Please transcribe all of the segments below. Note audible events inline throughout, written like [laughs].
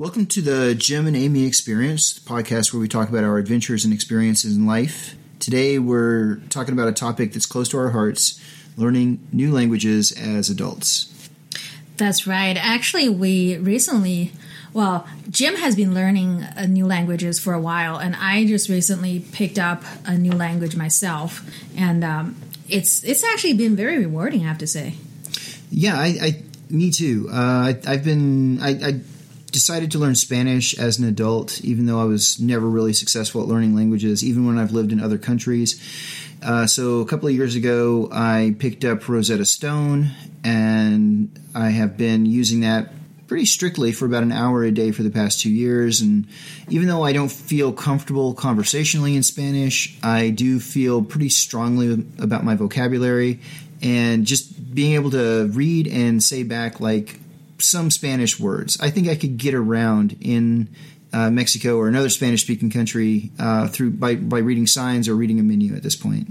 Welcome to the Jim and Amy Experience, the podcast where we talk about our adventures and experiences in life. Today we're talking about a topic that's close to our hearts learning new languages as adults. That's right. Actually, we recently, well, Jim has been learning uh, new languages for a while, and I just recently picked up a new language myself, and um, it's it's actually been very rewarding. I have to say. Yeah, I, I me too. Uh, I, have been I, I decided to learn Spanish as an adult, even though I was never really successful at learning languages, even when I've lived in other countries. Uh, so a couple of years ago, I picked up Rosetta Stone, and I have been using that pretty strictly for about an hour a day for the past two years. And even though I don't feel comfortable conversationally in Spanish, I do feel pretty strongly about my vocabulary and just being able to read and say back like some Spanish words. I think I could get around in uh, Mexico or another Spanish speaking country uh, through by by reading signs or reading a menu at this point.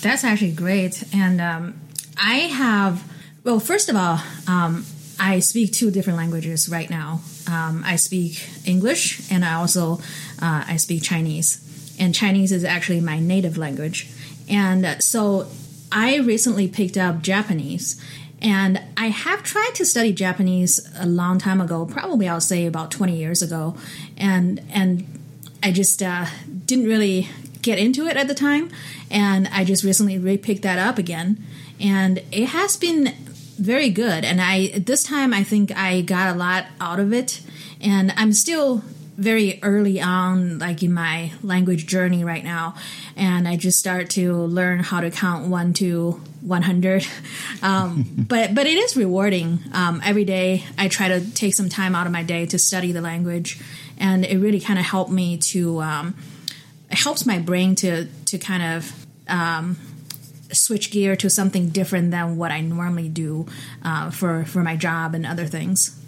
That's actually great, and um, I have. Well, first of all, um, I speak two different languages right now. Um, I speak English, and I also uh, I speak Chinese. And Chinese is actually my native language, and so I recently picked up Japanese and I have tried to study Japanese a long time ago, probably I'll say about 20 years ago. And, and I just uh, didn't really get into it at the time. And I just recently re picked that up again. And it has been very good. And I, this time, I think I got a lot out of it. And I'm still very early on like in my language journey right now and i just start to learn how to count 1 to 100 [laughs] um, [laughs] but but it is rewarding. Um, every day i try to take some time out of my day to study the language and it really kind of helped me to um, it helps my brain to to kind of um, switch gear to something different than what i normally do uh, for for my job and other things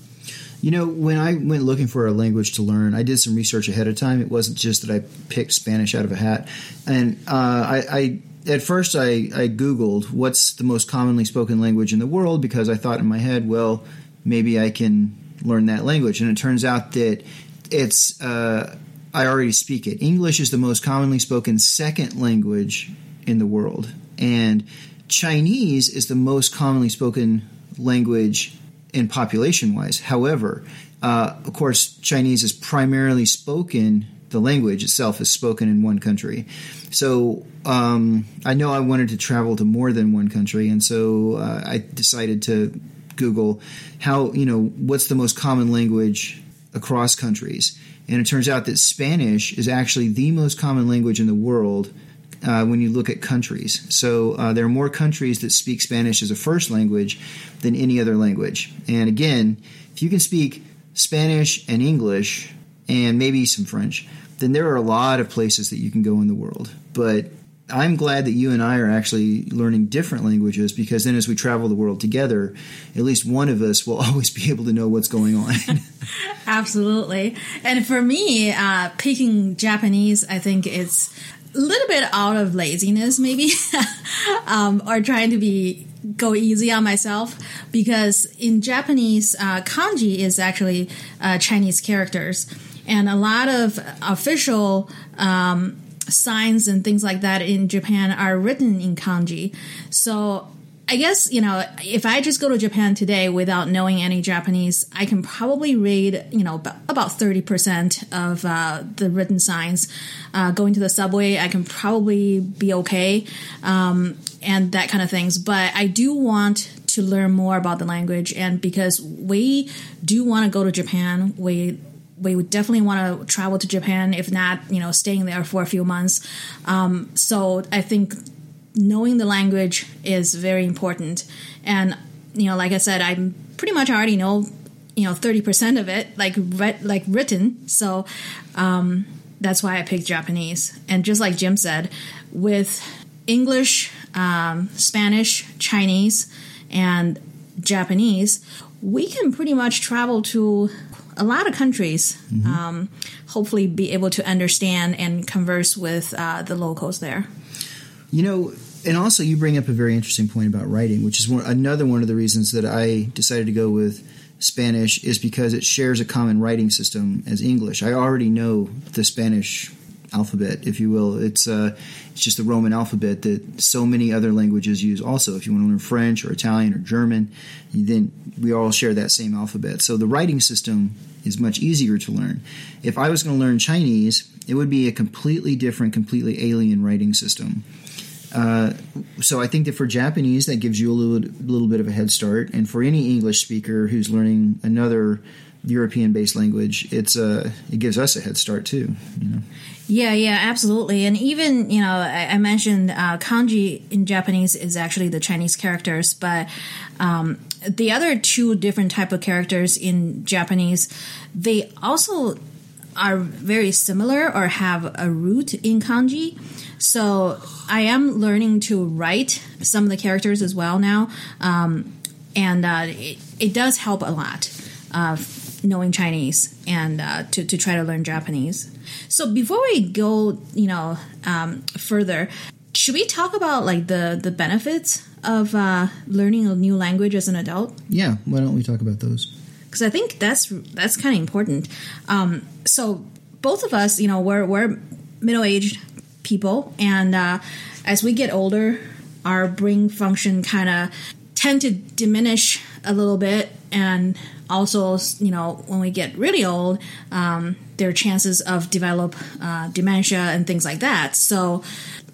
you know, when I went looking for a language to learn, I did some research ahead of time. It wasn't just that I picked Spanish out of a hat. And uh, I, I at first I, I googled what's the most commonly spoken language in the world because I thought in my head, well, maybe I can learn that language. And it turns out that it's uh, I already speak it. English is the most commonly spoken second language in the world, and Chinese is the most commonly spoken language in population wise. However, uh, of course, Chinese is primarily spoken. The language itself is spoken in one country. So um, I know I wanted to travel to more than one country, and so uh, I decided to Google how you know what's the most common language across countries, and it turns out that Spanish is actually the most common language in the world uh, when you look at countries. So uh, there are more countries that speak Spanish as a first language than any other language. And again, if you can speak Spanish and English and maybe some French, then there are a lot of places that you can go in the world. But I'm glad that you and I are actually learning different languages because then as we travel the world together, at least one of us will [laughs] always be able to know what's going on. [laughs] Absolutely. And for me, uh, picking Japanese, I think it's a little bit out of laziness, maybe, [laughs] um, or trying to be go easy on myself because in Japanese, uh, kanji is actually uh, Chinese characters, and a lot of official um, signs and things like that in Japan are written in kanji. So I guess, you know, if I just go to Japan today without knowing any Japanese, I can probably read, you know, about 30% of uh, the written signs. Uh, going to the subway, I can probably be okay, um, and that kind of things. But I do want to learn more about the language, and because we do want to go to Japan, we we would definitely want to travel to Japan, if not, you know, staying there for a few months. Um, so I think knowing the language is very important. And you know, like I said, I pretty much already know you know thirty percent of it, like read, like written. So um, that's why I picked Japanese. And just like Jim said, with English, um, Spanish, Chinese, and Japanese, we can pretty much travel to a lot of countries. Mm-hmm. Um, hopefully, be able to understand and converse with uh, the locals there. You know, and also you bring up a very interesting point about writing, which is one, another one of the reasons that I decided to go with Spanish is because it shares a common writing system as English. I already know the Spanish alphabet, if you will. It's uh, it's just the Roman alphabet that so many other languages use. Also, if you want to learn French or Italian or German, then we all share that same alphabet. So the writing system is much easier to learn. If I was going to learn Chinese, it would be a completely different, completely alien writing system. Uh, so I think that for Japanese, that gives you a little, little bit of a head start, and for any English speaker who's learning another European-based language, it's uh, it gives us a head start too. You know. Yeah, yeah, absolutely. And even, you know, I, I mentioned uh, kanji in Japanese is actually the Chinese characters, but um, the other two different type of characters in Japanese, they also are very similar or have a root in kanji. So I am learning to write some of the characters as well now. Um, and uh, it, it does help a lot. Uh, knowing Chinese and uh, to, to try to learn Japanese. So before we go, you know, um, further, should we talk about like the the benefits of uh, learning a new language as an adult? Yeah, why don't we talk about those? Because I think that's that's kind of important. Um, so both of us, you know, we're we're middle aged people, and uh, as we get older, our brain function kind of tend to diminish a little bit and also, you know, when we get really old, um, there are chances of develop uh, dementia and things like that. So,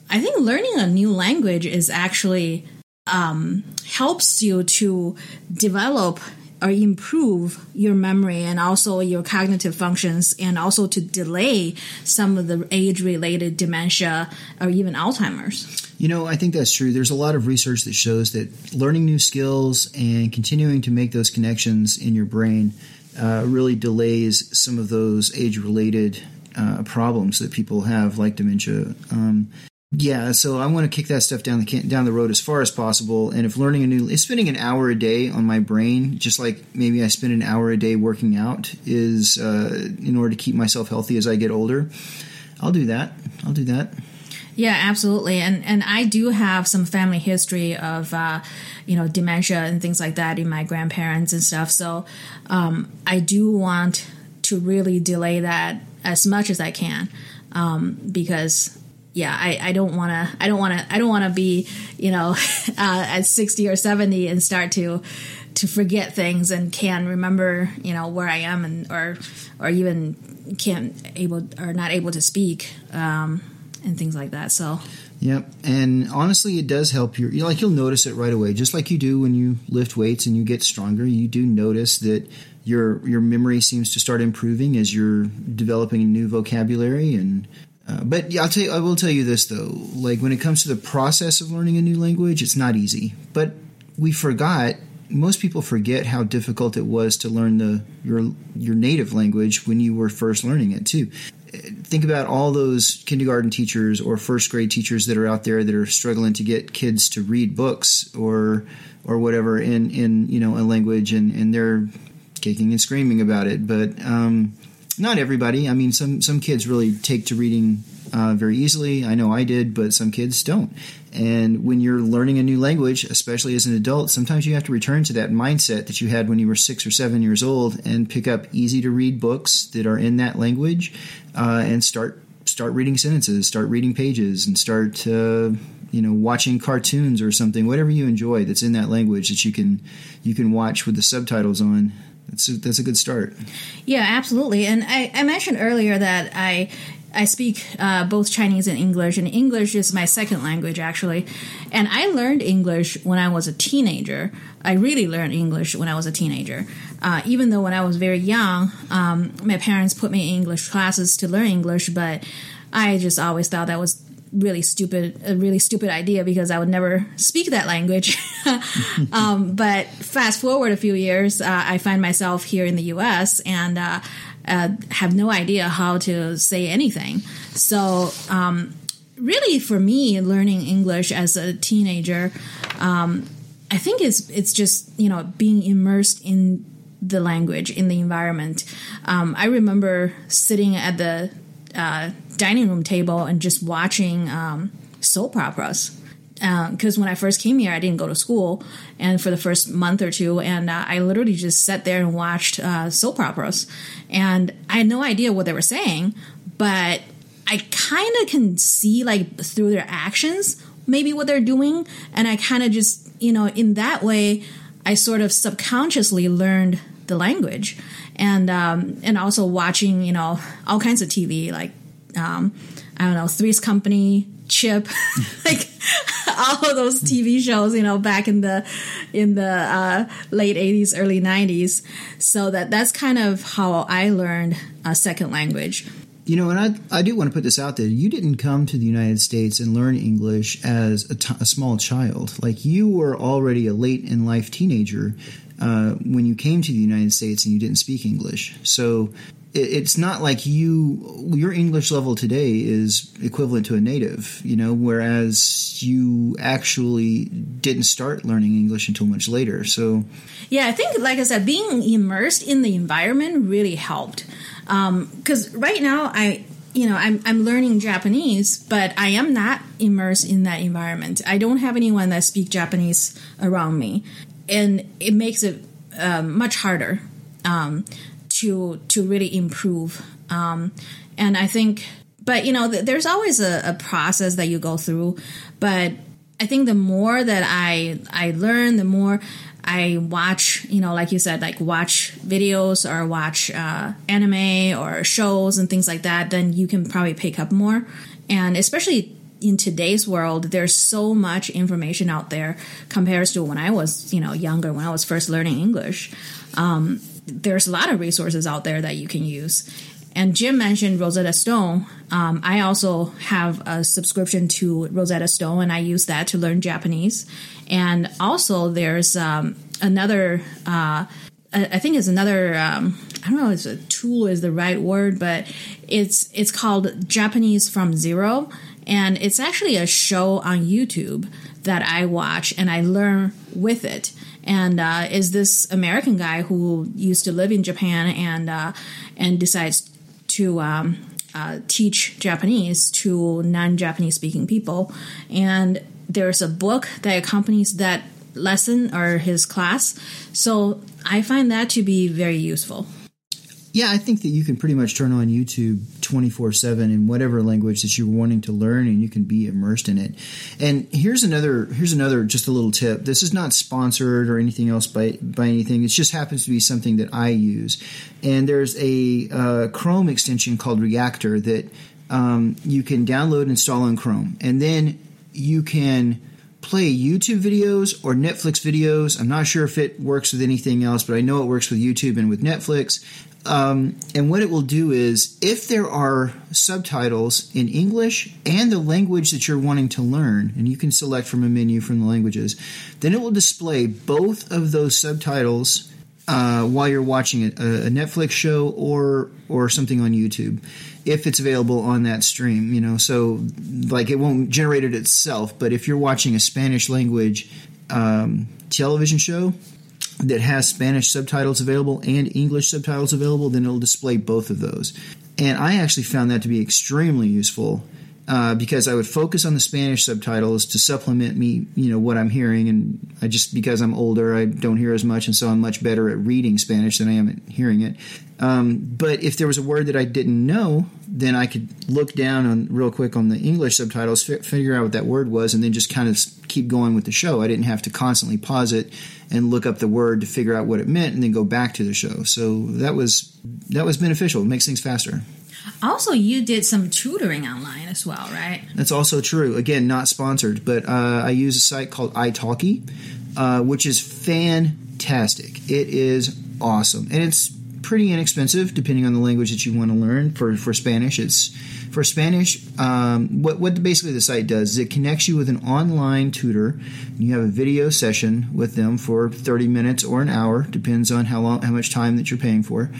I think learning a new language is actually um, helps you to develop or improve your memory and also your cognitive functions and also to delay some of the age related dementia or even Alzheimer's. You know, I think that's true. There's a lot of research that shows that learning new skills and continuing to make those connections in your brain uh, really delays some of those age related uh, problems that people have, like dementia. Um, yeah, so I want to kick that stuff down the down the road as far as possible. And if learning a new, spending an hour a day on my brain, just like maybe I spend an hour a day working out, is uh, in order to keep myself healthy as I get older. I'll do that. I'll do that. Yeah, absolutely. And and I do have some family history of uh, you know dementia and things like that in my grandparents and stuff. So um, I do want to really delay that as much as I can um, because yeah, I, I don't want to I don't want to I don't want to be you know [laughs] uh, at sixty or seventy and start to to forget things and can remember you know where I am and or or even can't able or not able to speak. Um, and things like that. So. Yep, and honestly, it does help. You like you'll notice it right away, just like you do when you lift weights and you get stronger. You do notice that your your memory seems to start improving as you're developing new vocabulary and uh, but yeah, I'll tell you, I will tell you this though. Like when it comes to the process of learning a new language, it's not easy. But we forgot. Most people forget how difficult it was to learn the your your native language when you were first learning it too think about all those kindergarten teachers or first grade teachers that are out there that are struggling to get kids to read books or or whatever in in you know a language and and they're kicking and screaming about it but um, not everybody. I mean some some kids really take to reading uh, very easily. I know i did but some kids don't. And when you're learning a new language, especially as an adult, sometimes you have to return to that mindset that you had when you were six or seven years old and pick up easy to read books that are in that language uh, and start start reading sentences, start reading pages, and start uh, you know watching cartoons or something, whatever you enjoy that's in that language that you can you can watch with the subtitles on. That's a, that's a good start. Yeah, absolutely. And I, I mentioned earlier that I I speak uh, both Chinese and English, and English is my second language actually. And I learned English when I was a teenager. I really learned English when I was a teenager. Uh, even though when I was very young, um, my parents put me in English classes to learn English, but I just always thought that was really stupid, a really stupid idea because I would never speak that language. [laughs] um, but fast forward a few years, uh, I find myself here in the U.S. and uh, uh, have no idea how to say anything. So, um, really, for me, learning English as a teenager, um, I think it's it's just you know being immersed in the language in the environment. Um, I remember sitting at the uh, dining room table and just watching um, soap operas. because when I first came here, I didn't go to school, and for the first month or two, and uh, I literally just sat there and watched uh, soap operas, and I had no idea what they were saying, but I kind of can see like through their actions maybe what they're doing, and I kind of just you know in that way, I sort of subconsciously learned the language, and um, and also watching you know all kinds of TV like um, I don't know Three's Company, Chip, [laughs] like all of those TV shows, you know, back in the in the uh, late '80s, early '90s. So that that's kind of how I learned a second language. You know, and I, I do want to put this out there. You didn't come to the United States and learn English as a, t- a small child. Like you were already a late in life teenager uh, when you came to the United States and you didn't speak English. So it's not like you your English level today is equivalent to a native, you know, whereas you actually didn't start learning English until much later. So yeah, I think like I said, being immersed in the environment really helped. Because um, right now I you know I'm I'm learning Japanese, but I am not immersed in that environment. I don't have anyone that speak Japanese around me, and it makes it um, much harder. Um, to to really improve. Um, and I think, but you know, th- there's always a, a, process that you go through. But I think the more that I I learn, the more I watch, you know, like you said, like watch videos or watch uh, anime or shows and things like that, then you can probably pick up more. And especially in today's world, there's so much information out there compared to when I was, you know, younger, when I was first learning English. Um, there's a lot of resources out there that you can use. And Jim mentioned Rosetta Stone. Um, I also have a subscription to Rosetta Stone, and I use that to learn Japanese. And also, there's um, another. Uh, I think it's another. Um, I don't know if a tool is the right word, but it's it's called Japanese from Zero, and it's actually a show on YouTube that I watch and I learn with it and uh, is this American guy who used to live in Japan and uh, and decides to um, uh, teach Japanese to non-Japanese speaking people. And there's a book that accompanies that lesson or his class. So I find that to be very useful. Yeah, I think that you can pretty much turn on YouTube 24 7 in whatever language that you're wanting to learn and you can be immersed in it. And here's another, here's another, just a little tip. This is not sponsored or anything else by, by anything. It just happens to be something that I use. And there's a uh, Chrome extension called Reactor that um, you can download and install on Chrome. And then you can play YouTube videos or Netflix videos. I'm not sure if it works with anything else, but I know it works with YouTube and with Netflix. Um, and what it will do is, if there are subtitles in English and the language that you're wanting to learn, and you can select from a menu from the languages, then it will display both of those subtitles uh, while you're watching a, a, Netflix show or or something on YouTube, if it's available on that stream. You know, so like it won't generate it itself, but if you're watching a Spanish language um, television show, that has Spanish subtitles available and English subtitles available, then it'll display both of those. And I actually found that to be extremely useful uh, because I would focus on the Spanish subtitles to supplement me, you know, what I'm hearing. And I just because I'm older, I don't hear as much, and so I'm much better at reading Spanish than I am at hearing it. Um, but if there was a word that I didn't know, then I could look down on real quick on the English subtitles, f- figure out what that word was, and then just kind of keep going with the show. I didn't have to constantly pause it and look up the word to figure out what it meant, and then go back to the show. So that was that was beneficial. It makes things faster. Also, you did some tutoring online as well, right? That's also true. Again, not sponsored, but uh, I use a site called italki, uh, which is fantastic. It is awesome, and it's pretty inexpensive depending on the language that you want to learn. For for Spanish, it's for Spanish. Um, what what basically the site does is it connects you with an online tutor. You have a video session with them for thirty minutes or an hour, depends on how long how much time that you're paying for,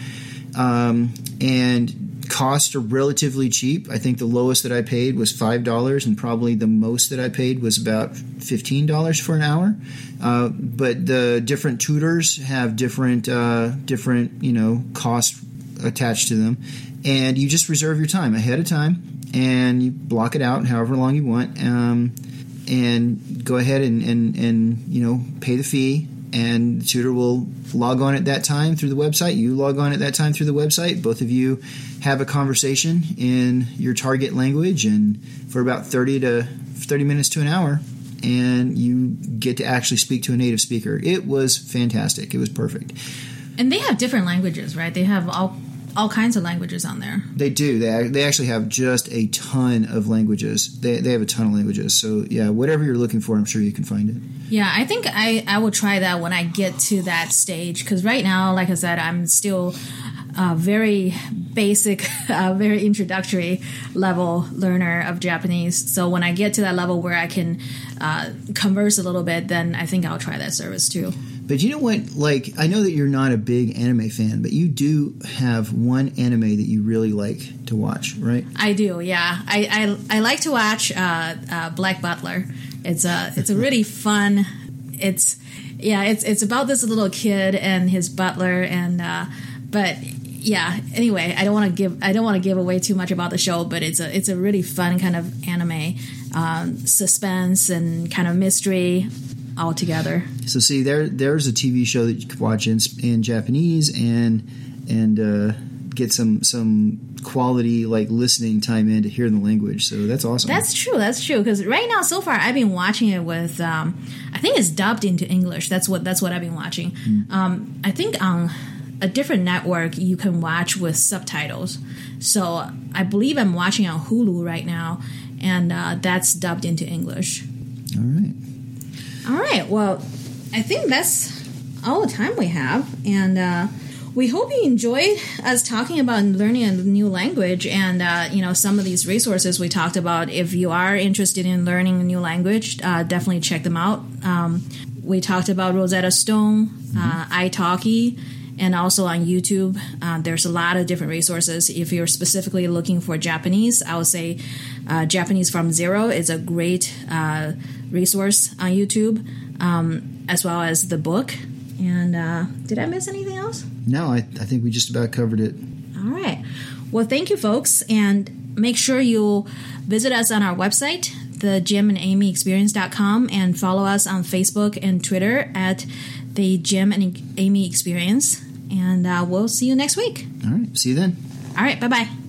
um, and costs are relatively cheap. I think the lowest that I paid was five dollars, and probably the most that I paid was about fifteen dollars for an hour. Uh, but the different tutors have different uh, different you know costs attached to them, and you just reserve your time ahead of time, and you block it out however long you want. Um, and go ahead and, and, and you know pay the fee and the tutor will log on at that time through the website. You log on at that time through the website. Both of you have a conversation in your target language, and for about thirty to thirty minutes to an hour, and you get to actually speak to a native speaker. It was fantastic. It was perfect. And they have different languages, right? They have all all kinds of languages on there. They do. They they actually have just a ton of languages. They they have a ton of languages. So yeah, whatever you're looking for, I'm sure you can find it. Yeah, I think I I will try that when I get to that stage because right now, like I said, I'm still. Uh, very basic, [laughs] uh, very introductory level learner of Japanese. So when I get to that level where I can uh, converse a little bit, then I think I'll try that service too. But you know what? Like, I know that you're not a big anime fan, but you do have one anime that you really like to watch, right? I do. Yeah, I I, I like to watch uh, uh, Black Butler. It's a it's a really [laughs] fun. It's yeah. It's it's about this little kid and his butler, and uh, but yeah. Anyway, I don't want to give I don't want to give away too much about the show, but it's a it's a really fun kind of anime, um, suspense and kind of mystery all together. So see, there there's a TV show that you could watch in, in Japanese and and uh, get some some quality like listening time in to hear the language. So that's awesome. That's true. That's true. Because right now, so far, I've been watching it with. Um, I think it's dubbed into English. That's what that's what I've been watching. Mm. Um, I think on a different network you can watch with subtitles. So I believe I'm watching on Hulu right now, and uh, that's dubbed into English. All right. All right. Well, I think that's all the time we have, and uh, we hope you enjoyed us talking about learning a new language and uh, you know some of these resources we talked about. If you are interested in learning a new language, uh, definitely check them out. Um, we talked about Rosetta Stone, uh, italki and also on YouTube. Uh, there's a lot of different resources. If you're specifically looking for Japanese, I would say uh, Japanese from Zero is a great uh, resource on YouTube, um, as well as the book. And uh, did I miss anything else? No, I, I think we just about covered it. All right. Well, thank you, folks. And make sure you visit us on our website, the Jim and Amy Experience.com, and follow us on Facebook and Twitter at the Jim and Amy Experience. And uh, we'll see you next week. All right. See you then. All right. Bye bye.